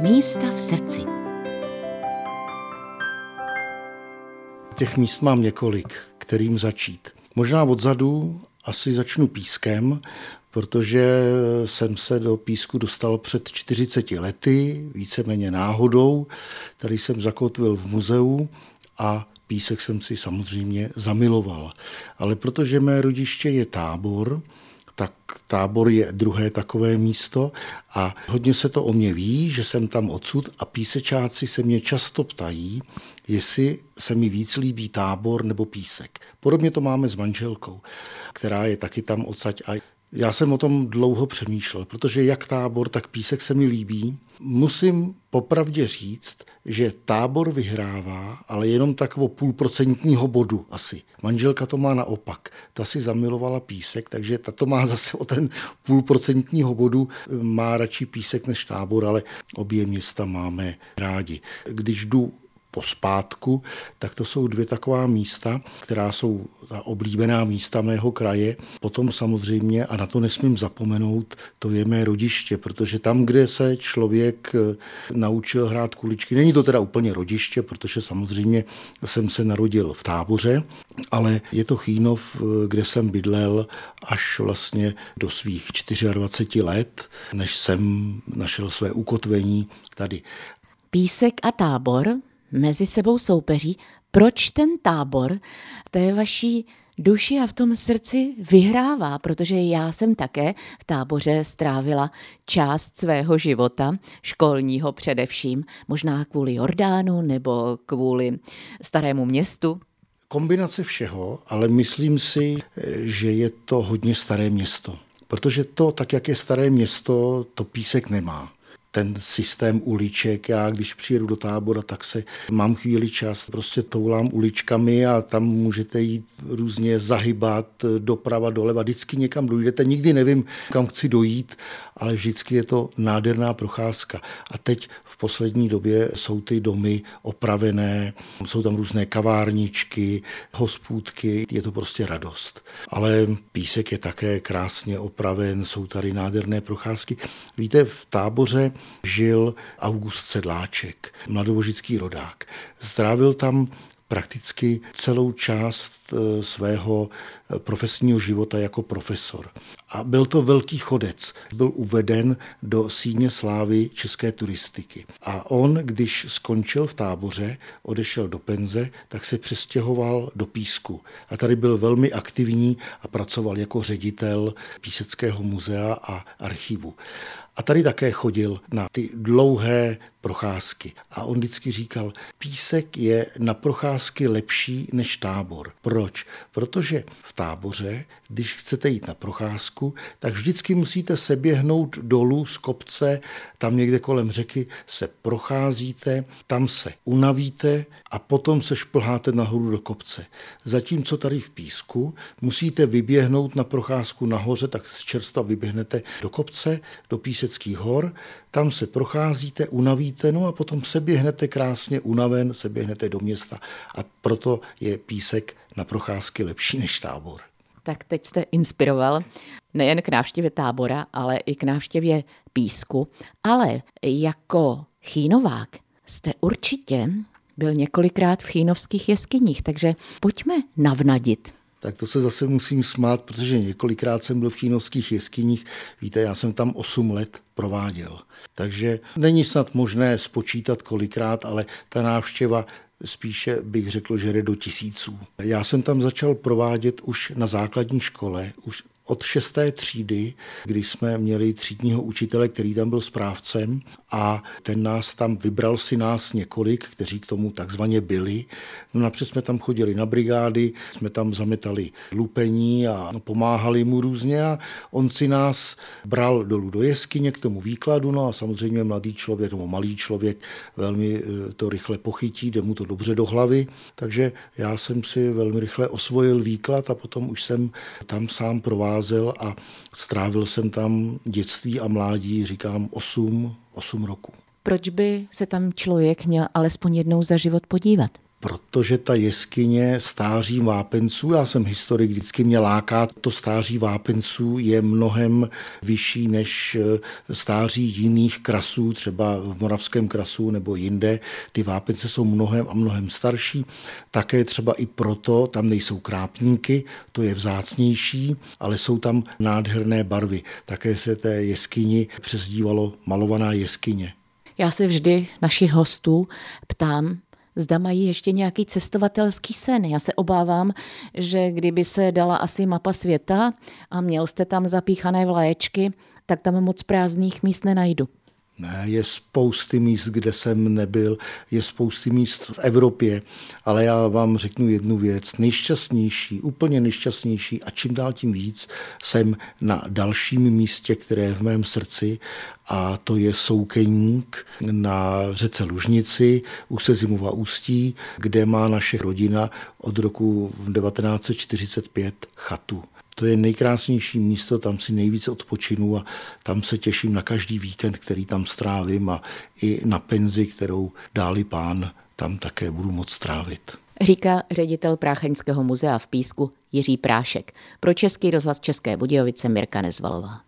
Místa v srdci. Těch míst mám několik, kterým začít. Možná odzadu asi začnu pískem, protože jsem se do písku dostal před 40 lety, víceméně náhodou. Tady jsem zakotvil v muzeu a písek jsem si samozřejmě zamiloval. Ale protože mé rodiště je tábor, tak tábor je druhé takové místo a hodně se to o mě ví, že jsem tam odsud a písečáci se mě často ptají, jestli se mi víc líbí tábor nebo písek. Podobně to máme s manželkou, která je taky tam odsaď a já jsem o tom dlouho přemýšlel, protože jak tábor, tak písek se mi líbí. Musím popravdě říct, že tábor vyhrává, ale jenom takovou půlprocentního bodu asi. Manželka to má naopak. Ta si zamilovala písek, takže ta to má zase o ten půlprocentního bodu. Má radši písek než tábor, ale obě města máme rádi. Když jdu pospátku, tak to jsou dvě taková místa, která jsou ta oblíbená místa mého kraje. Potom samozřejmě, a na to nesmím zapomenout, to je mé rodiště, protože tam, kde se člověk eh, naučil hrát kuličky, není to teda úplně rodiště, protože samozřejmě jsem se narodil v táboře, ale je to Chýnov, eh, kde jsem bydlel až vlastně do svých 24 let, než jsem našel své ukotvení tady. Písek a tábor mezi sebou soupeří, proč ten tábor té vaší duši a v tom srdci vyhrává, protože já jsem také v táboře strávila část svého života, školního především, možná kvůli Jordánu nebo kvůli starému městu. Kombinace všeho, ale myslím si, že je to hodně staré město. Protože to, tak jak je staré město, to písek nemá ten systém uliček. Já když přijedu do tábora, tak se mám chvíli čas, prostě toulám uličkami a tam můžete jít různě zahybat doprava, doleva. Vždycky někam dojdete, nikdy nevím, kam chci dojít, ale vždycky je to nádherná procházka. A teď v poslední době jsou ty domy opravené, jsou tam různé kavárničky, hospůdky, je to prostě radost. Ale písek je také krásně opraven, jsou tady nádherné procházky. Víte, v táboře žil August Sedláček, mladovožický rodák. Strávil tam prakticky celou část eh, svého eh, profesního života jako profesor. A byl to velký chodec. Byl uveden do síně slávy české turistiky. A on, když skončil v táboře, odešel do penze, tak se přestěhoval do Písku. A tady byl velmi aktivní a pracoval jako ředitel Píseckého muzea a archivu. A tady také chodil na ty dlouhé procházky. A on vždycky říkal, písek je na procházky lepší než tábor. Proč? Protože v táboře, když chcete jít na procházku, tak vždycky musíte se běhnout dolů z kopce, tam někde kolem řeky se procházíte, tam se unavíte a potom se šplháte nahoru do kopce. Zatímco tady v písku musíte vyběhnout na procházku nahoře, tak z čerstva vyběhnete do kopce, do Píseckých hor, tam se procházíte, unavíte, no a potom se běhnete krásně unaven, se běhnete do města a proto je písek na procházky lepší než tábor. Tak teď jste inspiroval nejen k návštěvě tábora, ale i k návštěvě písku, ale jako chýnovák jste určitě byl několikrát v chýnovských jeskyních, takže pojďme navnadit tak to se zase musím smát, protože několikrát jsem byl v chýnovských jeskyních. Víte, já jsem tam 8 let prováděl. Takže není snad možné spočítat kolikrát, ale ta návštěva spíše bych řekl, že jde do tisíců. Já jsem tam začal provádět už na základní škole, už od šesté třídy, kdy jsme měli třídního učitele, který tam byl správcem a ten nás tam vybral si nás několik, kteří k tomu takzvaně byli. No napřed jsme tam chodili na brigády, jsme tam zametali lupení a pomáhali mu různě a on si nás bral dolů do jeskyně k tomu výkladu, no a samozřejmě mladý člověk nebo malý člověk velmi eh, to rychle pochytí, jde mu to dobře do hlavy, takže já jsem si velmi rychle osvojil výklad a potom už jsem tam sám prováděl procházel a strávil jsem tam dětství a mládí, říkám, 8, 8 roku. Proč by se tam člověk měl alespoň jednou za život podívat? Protože ta jeskyně stáří vápenců, já jsem historik, vždycky mě láká, to stáří vápenců je mnohem vyšší než eh, stáří jiných krasů, třeba v Moravském krasu nebo jinde. Ty vápence jsou mnohem a mnohem starší. Také třeba i proto tam nejsou krápníky, to je vzácnější, ale jsou tam nádherné barvy. Také se té jeskyni přezdívalo malovaná jeskyně. Já se vždy našich hostů ptám, zda mají ještě nějaký cestovatelský sen. Já se obávám, že kdyby se dala asi mapa světa a měl jste tam zapíchané vlaječky, tak tam moc prázdných míst nenajdu. Ne, je spousty míst, kde jsem nebyl, je spousty míst v Evropě, ale já vám řeknu jednu věc. Nejšťastnější, úplně nejšťastnější a čím dál tím víc jsem na dalším místě, které je v mém srdci a to je Soukeník na řece Lužnici u Sezimova ústí, kde má naše rodina od roku 1945 chatu. To je nejkrásnější místo, tam si nejvíce odpočinu a tam se těším na každý víkend, který tam strávím a i na penzi, kterou dáli pán, tam také budu moc strávit. Říká ředitel Prácheňského muzea v Písku Jiří Prášek. Pro Český rozhlas České Budějovice Mirka Nezvalová.